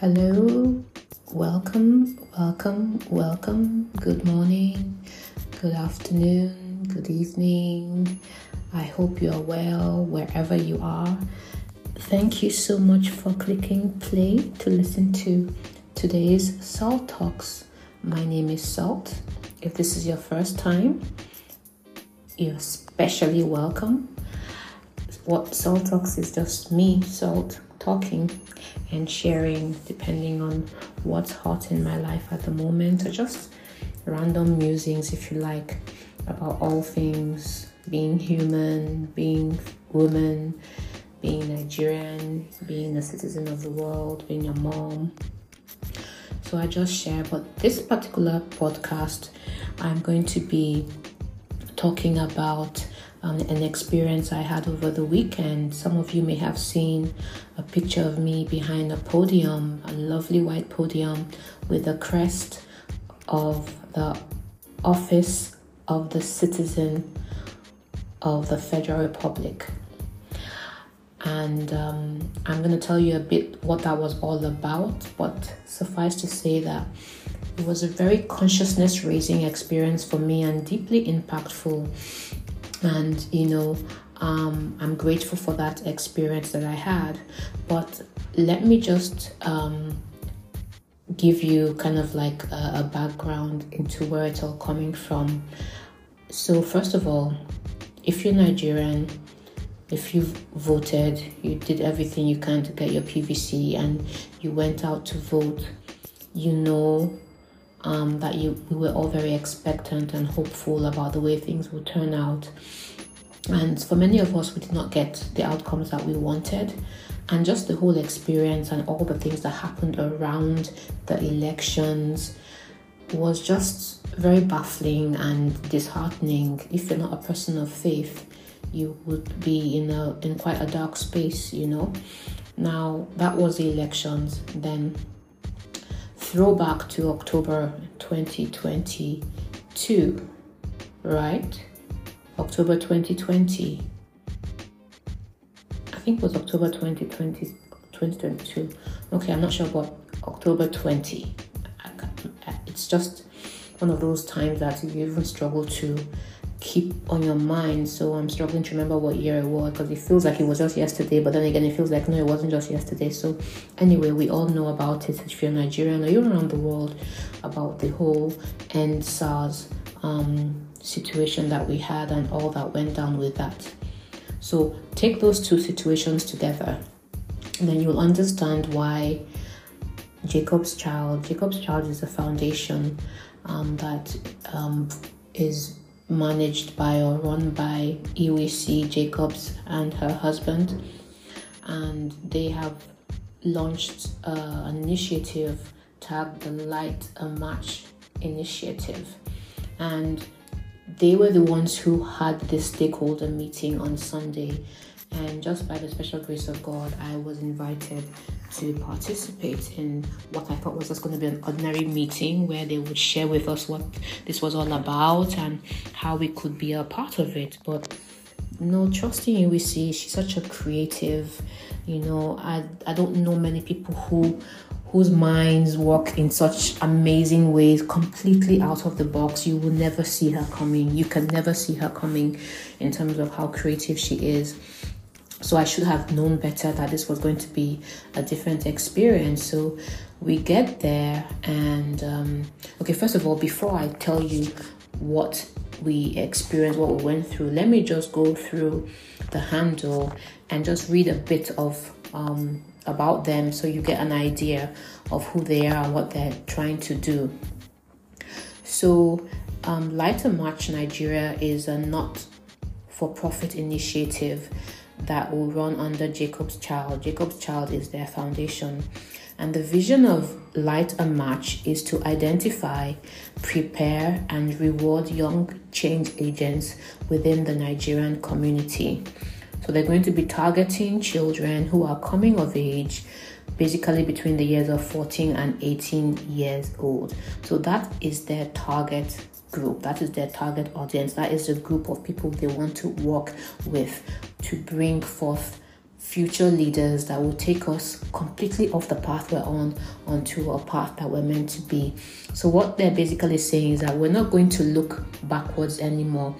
Hello, welcome, welcome, welcome. Good morning, good afternoon, good evening. I hope you are well wherever you are. Thank you so much for clicking play to listen to today's Salt Talks. My name is Salt. If this is your first time, you're especially welcome. What Salt Talks is just me, Salt, talking and sharing depending on what's hot in my life at the moment, or just random musings, if you like, about all things being human, being woman, being Nigerian, being a citizen of the world, being a mom. So I just share, but this particular podcast, I'm going to be talking about um, an experience I had over the weekend. Some of you may have seen a picture of me behind a podium, a lovely white podium with the crest of the Office of the Citizen of the Federal Republic. And um, I'm going to tell you a bit what that was all about, but suffice to say that it was a very consciousness raising experience for me and deeply impactful and you know um, i'm grateful for that experience that i had. But let me just um, give you kind of like a, a background into where it's all coming from. So first of all if you're nigerian if you've voted you did everything you can to get your pvc and you went out to vote you know um, that you we were all very expectant and hopeful about the way things would turn out. And for many of us, we did not get the outcomes that we wanted. And just the whole experience and all the things that happened around the elections was just very baffling and disheartening. If you're not a person of faith, you would be in a in quite a dark space, you know. Now that was the elections. Then throwback to October 2022, right? October 2020. I think it was October 2020, 2022. Okay, I'm not sure, about October 20. It's just one of those times that you even struggle to keep on your mind. So I'm struggling to remember what year it was because it feels like it was just yesterday, but then again, it feels like no, it wasn't just yesterday. So anyway, we all know about it if you're Nigerian or you're around the world about the whole EndSARS um, situation that we had and all that went down with that. So take those two situations together, then you'll understand why Jacob's Child. Jacob's Child is a foundation um, that um, is managed by or run by EWC Jacobs and her husband. And they have launched uh, an initiative tagged the Light a Match initiative. And they were the ones who had this stakeholder meeting on Sunday. And just by the special grace of God, I was invited to participate in what I thought was just going to be an ordinary meeting where they would share with us what this was all about and how we could be a part of it. But no, trusting see she's such a creative. You know, I I don't know many people who whose minds work in such amazing ways, completely out of the box. You will never see her coming. You can never see her coming in terms of how creative she is. So I should have known better that this was going to be a different experience. So we get there, and um, okay, first of all, before I tell you what we experienced, what we went through, let me just go through the handle and just read a bit of um, about them so you get an idea of who they are and what they're trying to do. So, um, Light a Match Nigeria is a not for profit initiative that will run under Jacob's Child. Jacob's Child is their foundation. And the vision of Light a Match is to identify, prepare, and reward young change agents within the Nigerian community. So they're going to be targeting children who are coming of age basically between the years of 14 and 18 years old. So that is their target group. That is their target audience. That is the group of people they want to work with to bring forth future leaders that will take us completely off the path we're on onto a path that we're meant to be. So, what they're basically saying is that we're not going to look backwards anymore.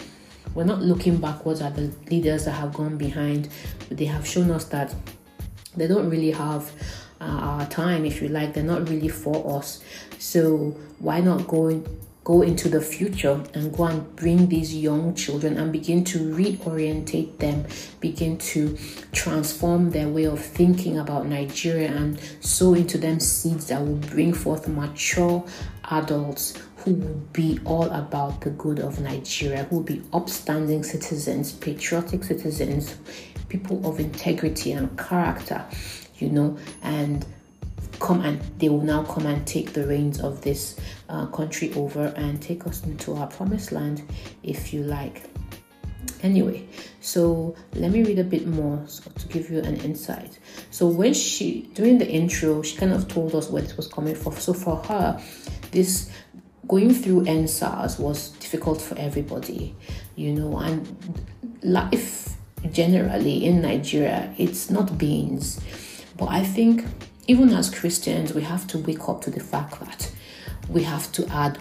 We're not looking backwards at the leaders that have gone behind. They have shown us that they don't really have uh, our time, if you like. They're not really for us. So, why not go go into the future and go and bring these young children and begin to reorientate them, begin to transform their way of thinking about Nigeria and sow into them seeds that will bring forth mature adults who will be all about the good of Nigeria, who will be upstanding citizens, patriotic citizens, people of integrity and character, you know, and come and they will now come and take the reins of this uh, country over and take us into our promised land, if you like. Anyway, so let me read a bit more so to give you an insight. So when she during the intro, she kind of told us where this was coming from. So for her, this going through EndSARS was difficult for everybody, you know, and life generally in Nigeria, it's not beans. But I think even as Christians, we have to wake up to the fact that we have to add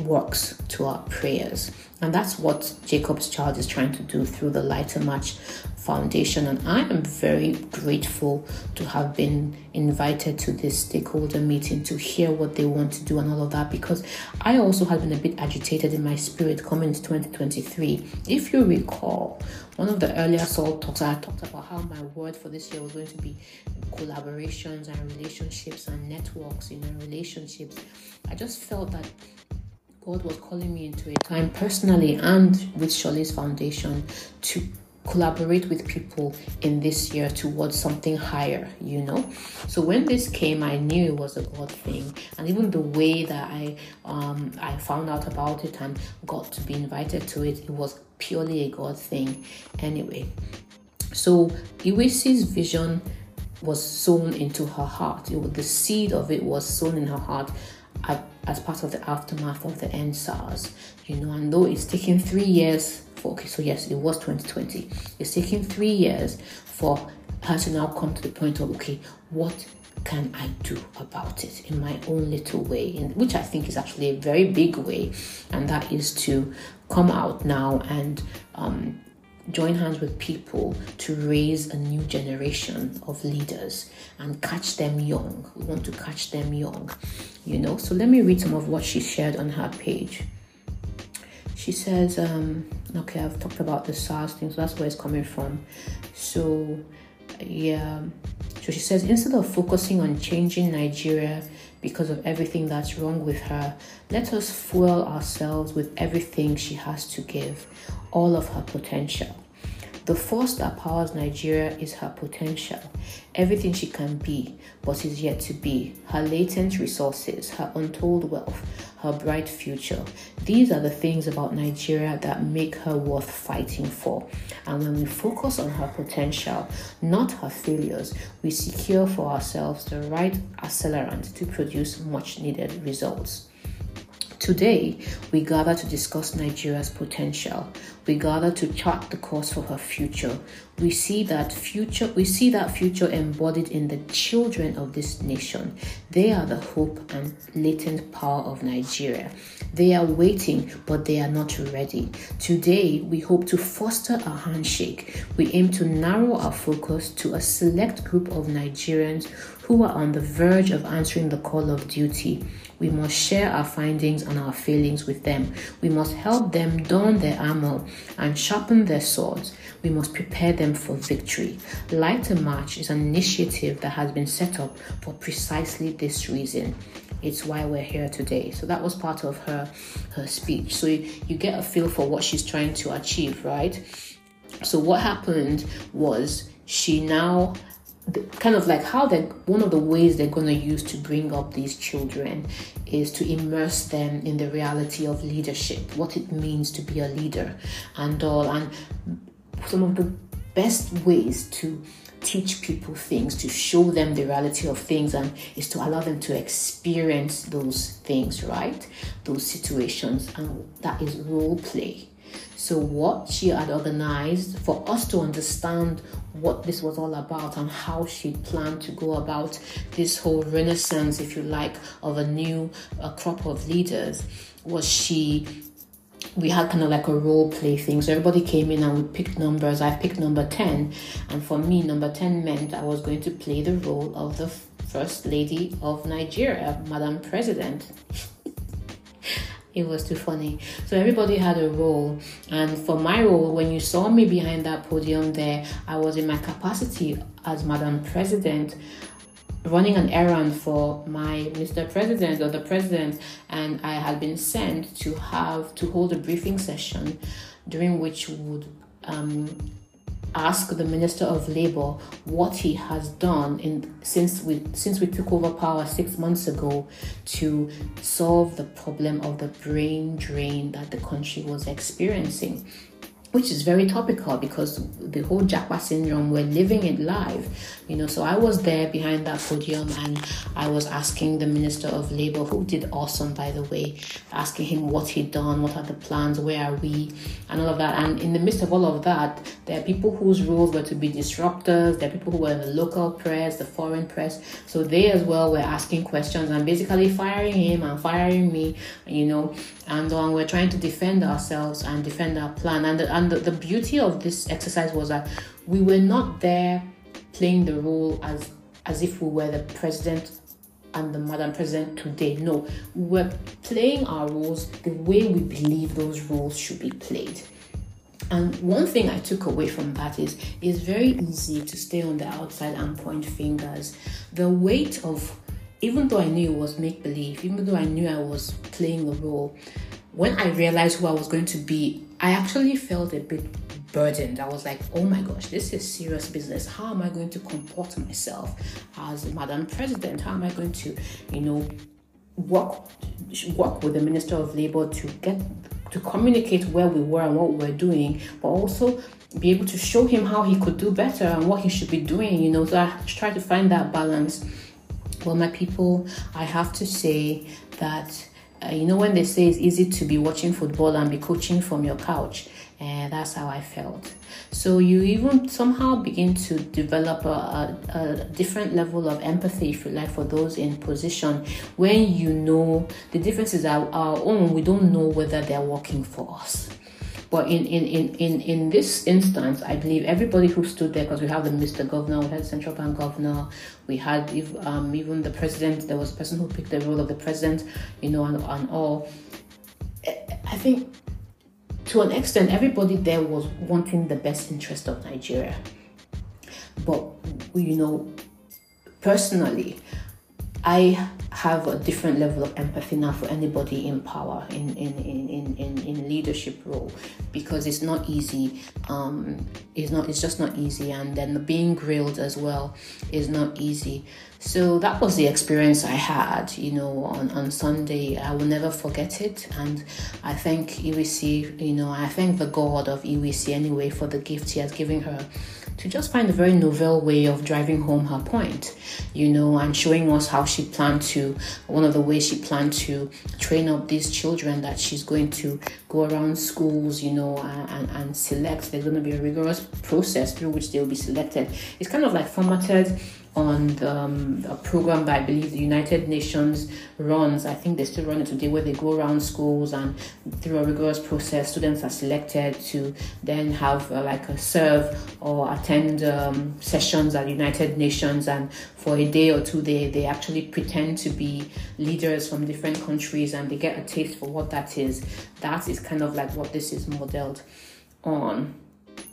works to our prayers. And that's what Jacob's Child is trying to do through the Light a Match Foundation. And I am very grateful to have been invited to this stakeholder meeting to hear what they want to do and all of that because I also had been a bit agitated in my spirit coming into 2023. If you recall, one of the earlier SALT talks, I talked about how my word for this year was going to be collaborations and relationships and networks, you know, relationships. I just felt that God was calling me into a time personally and with Shirley's Foundation to collaborate with people in this year towards something higher, you know. So when this came, I knew it was a God thing, and even the way that I um, I found out about it and got to be invited to it, it was purely a God thing. Anyway, so Iwesi's vision was sown into her heart. It was, the seed of it was sown in her heart as part of the aftermath of the EndSARS, you know, and though it's taken three years for, okay, so yes, it was 2020, it's taken three years for her to now come to the point of, okay, what can I do about it in my own little way, in, which I think is actually a very big way, and that is to come out now and um, join hands with people to raise a new generation of leaders and catch them young. We want to catch them young, you know. So let me read some of what she shared on her page. She says, um, okay, I've talked about the SARS thing, so that's where it's coming from. So, yeah. So she says, instead of focusing on changing Nigeria because of everything that's wrong with her, let us fuel ourselves with everything she has to give, all of her potential. The force that powers Nigeria is her potential, everything she can be, but is yet to be, her latent resources, her untold wealth, her bright future. These are the things about Nigeria that make her worth fighting for. And when we focus on her potential, not her failures, we secure for ourselves the right accelerant to produce much needed results. Today, we gather to discuss Nigeria's potential. We gather to chart the course for her future. We see that future we see that future embodied in the children of this nation. They are the hope and latent power of Nigeria. They are waiting, but they are not ready. Today, we hope to foster a handshake. We aim to narrow our focus to a select group of Nigerians who are on the verge of answering the call of duty. We must share our findings and our failings with them. We must help them don their armor and sharpen their swords. We must prepare them for victory. Light a Match is an initiative that has been set up for precisely this reason. It's why we're here today. So that was part of her her speech. So you, you get a feel for what she's trying to achieve, right? So what happened was she now kind of like how they one of the ways they're going to use to bring up these children is to immerse them in the reality of leadership what it means to be a leader and all. And some of the best ways to teach people things to show them the reality of things and is to allow them to experience those things right? Those situations and that is role play So, what she had organized for us to understand what this was all about and how she planned to go about this whole renaissance, if you like, of a new a crop of leaders was she we had kind of like a role play thing. So everybody came in and we picked numbers. I picked number 10. And for me, number 10 meant I was going to play the role of the First Lady of Nigeria, Madam President. It was too funny. So everybody had a role. And for my role, when you saw me behind that podium there, I was in my capacity as Madam President running an errand for my Mr. President or the President, and I had been sent to have to hold a briefing session during which would um, ask the Minister of Labour what he has done in since we since we took over power six months ago to solve the problem of the brain drain that the country was experiencing which is very topical because the whole Japa syndrome, we're living it live, you know. So I was there behind that podium and I was asking the Minister of Labour, who did awesome, by the way, asking him what he'd done, what are the plans, where are we, and all of that. And in the midst of all of that, there are people whose roles were to be disruptors, there are people who were in the local press, the foreign press. So they as well were asking questions and basically firing him and firing me, you know, and um, we're trying to defend ourselves and defend our plan. And the, and the, the beauty of this exercise was that we were not there playing the role as as if we were the president and the madam president today. No, we we're playing our roles the way we believe those roles should be played. And one thing I took away from that is it's very easy to stay on the outside and point fingers. The weight of even though I knew it was make believe, even though I knew I was playing a role, when I realized who I was going to be, I actually felt a bit burdened. I was like, oh my gosh, this is serious business. How am I going to comport myself as Madam President? How am I going to, you know, work work with the Minister of Labour to get to communicate where we were and what we we're doing, but also be able to show him how he could do better and what he should be doing, you know. So I try to find that balance. Well, my people, I have to say that uh, you know when they say it's easy to be watching football and be coaching from your couch? And that's how i felt. So you even somehow begin to develop a, a, a, different level of empathy if you like for those in position when you know the differences are our own. We don't know whether they're working for us but in, in, in, in, in this instance, I believe everybody who stood there, because we have the Mr. Governor, we had central bank governor, we had um, even the president, there was a person who picked the role of the president, you know, and, and all. I think to an extent, everybody there was wanting the best interest of Nigeria. But, you know, personally, I have a different level of empathy now for anybody in power in in, in, in, in leadership role because it's not easy um it's not it's just not easy and then being grilled as well is not easy. So that was the experience I had you know on, on Sunday. I will never forget it and I thank EWC you know I thank the God of EWC anyway for the gift he has given her to just find a very novel way of driving home her point, you know, and showing us how she planned to, one of the ways she planned to train up these children that she's going to go around schools, you know, and, and, select. There's going to be a rigorous process through which they'll be selected. It's kind of like formatted on the, um, a program that I believe the United Nations runs. I think they still run it today, where they go around schools and through a rigorous process, students are selected to then have uh, like a serve or attend um, sessions at United Nations. And for a day or two, they they actually pretend to be leaders from different countries, and they get a taste for what that is. That is kind of like what this is modeled on.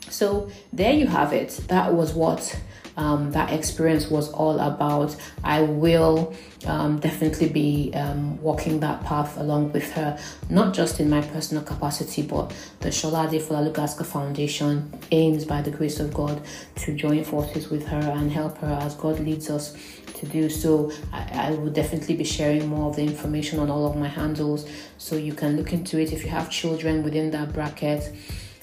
So there you have it. That was what um, that experience was all about. I will um, definitely be um, walking that path along with her, not just in my personal capacity, but the Sholade Folalugaska Foundation aims, by the grace of God, to join forces with her and help her as God leads us to do so. I, I will definitely be sharing more of the information on all of my handles so you can look into it if you have children within that bracket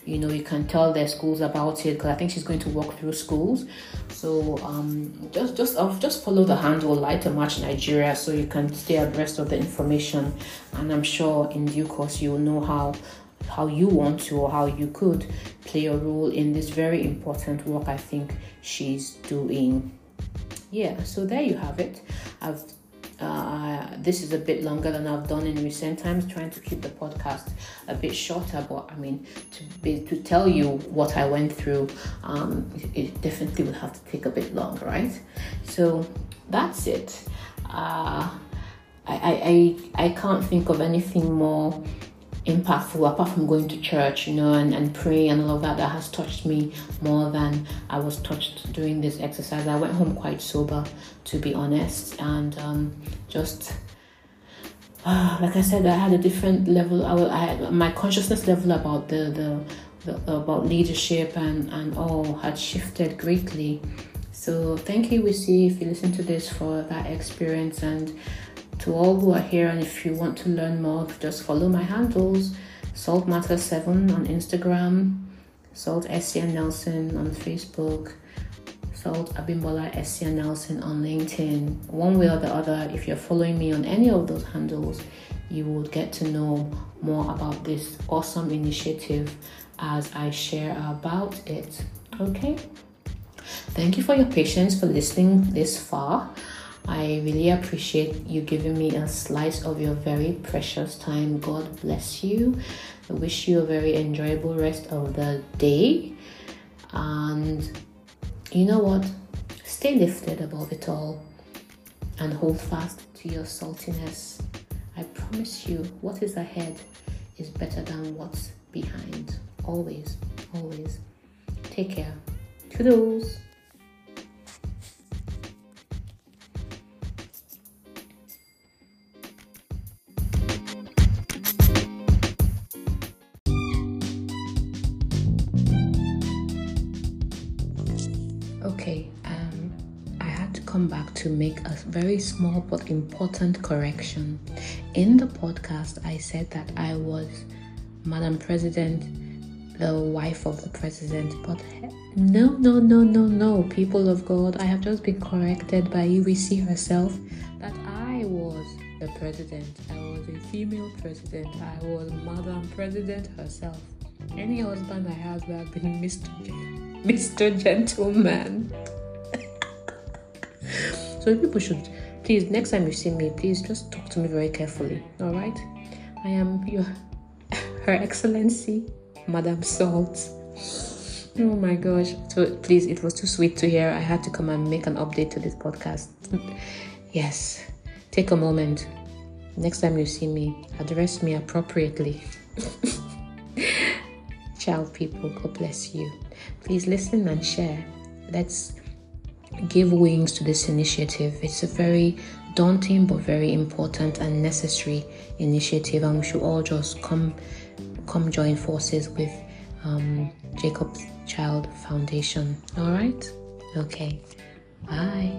you know you can tell their schools about it because i think she's going to walk through schools so um, just just uh, just follow the handle light match nigeria so you can stay abreast of the information and i'm sure in due course you'll know how how you want to or how you could play a role in this very important work I think she's doing. Yeah, so there you have it. I've uh, this is a bit longer than I've done in recent times, trying to keep the podcast a bit shorter. But I mean, to be to tell you what I went through, um, it, it definitely would have to take a bit longer, right? So that's it. Uh, I, I, I, can't think of anything more impactful apart from going to church you know and, and praying and all of that that has touched me more than i was touched doing this exercise. I went home quite sober to be honest and um, just uh, like i said i had a different level i, I had my consciousness level about the, the, about leadership and and all had shifted greatly. So thank you Wisi if you listen to this for that experience. And to all who are here, and if you want to learn more, just follow my handles Salt Matter 7 on Instagram, Salt Essien Nelson on Facebook, Salt Abimbola Essien Nelson on LinkedIn. One way or the other, if you're following me on any of those handles, you will get to know more about this awesome initiative as I share about it. Okay? Thank you for your patience for listening this far. I really appreciate you giving me a slice of your very precious time. God bless you. I wish you a very enjoyable rest of the day. And you know what? Stay lifted above it all and hold fast to your saltiness. I promise you, what is ahead is better than what's behind. Always, always. Take care. Toodles. To make a very small but important correction. In the podcast, I said that I was Madam President, the wife of the president, but no, no, no, no, no, people of God, I have just been corrected by UVC herself that I was the president. I was a female president. I was Madam President herself. Any husband I have would have been Mr. Mr. Gentleman. So people should please next time you see me, please just talk to me very carefully. All right? I am your Her Excellency, Madam Salt. Oh my gosh. So please, it was too sweet to hear. I had to come and make an update to this podcast. yes. Take a moment. Next time you see me, address me appropriately. Ciao, people. God bless you. Please listen and share. Let's give wings to this initiative. It's a very daunting but very important and necessary initiative, and we should all just come come join forces with um, Jacob's Child Foundation. All right? Okay. Bye.